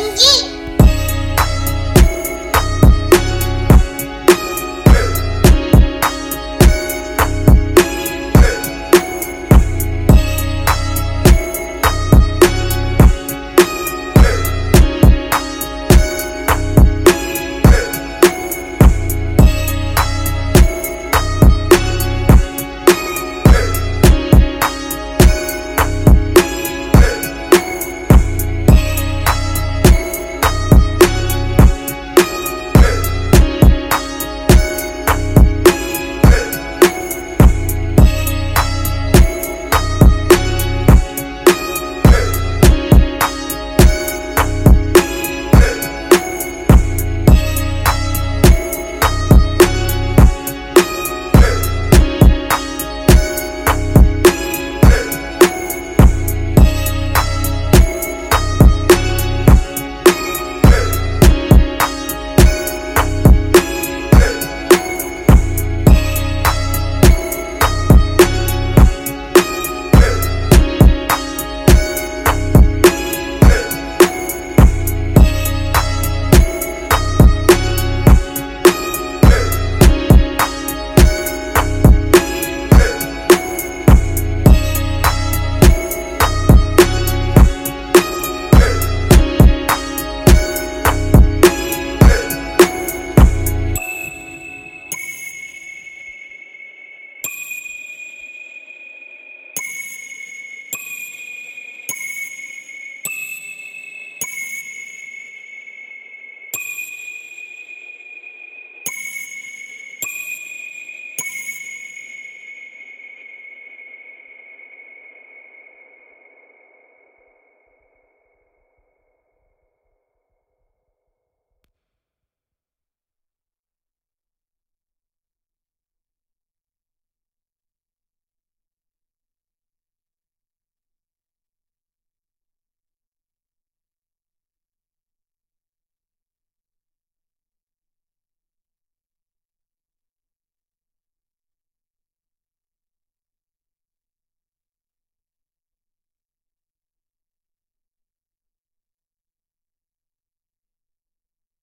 ¡Gracias!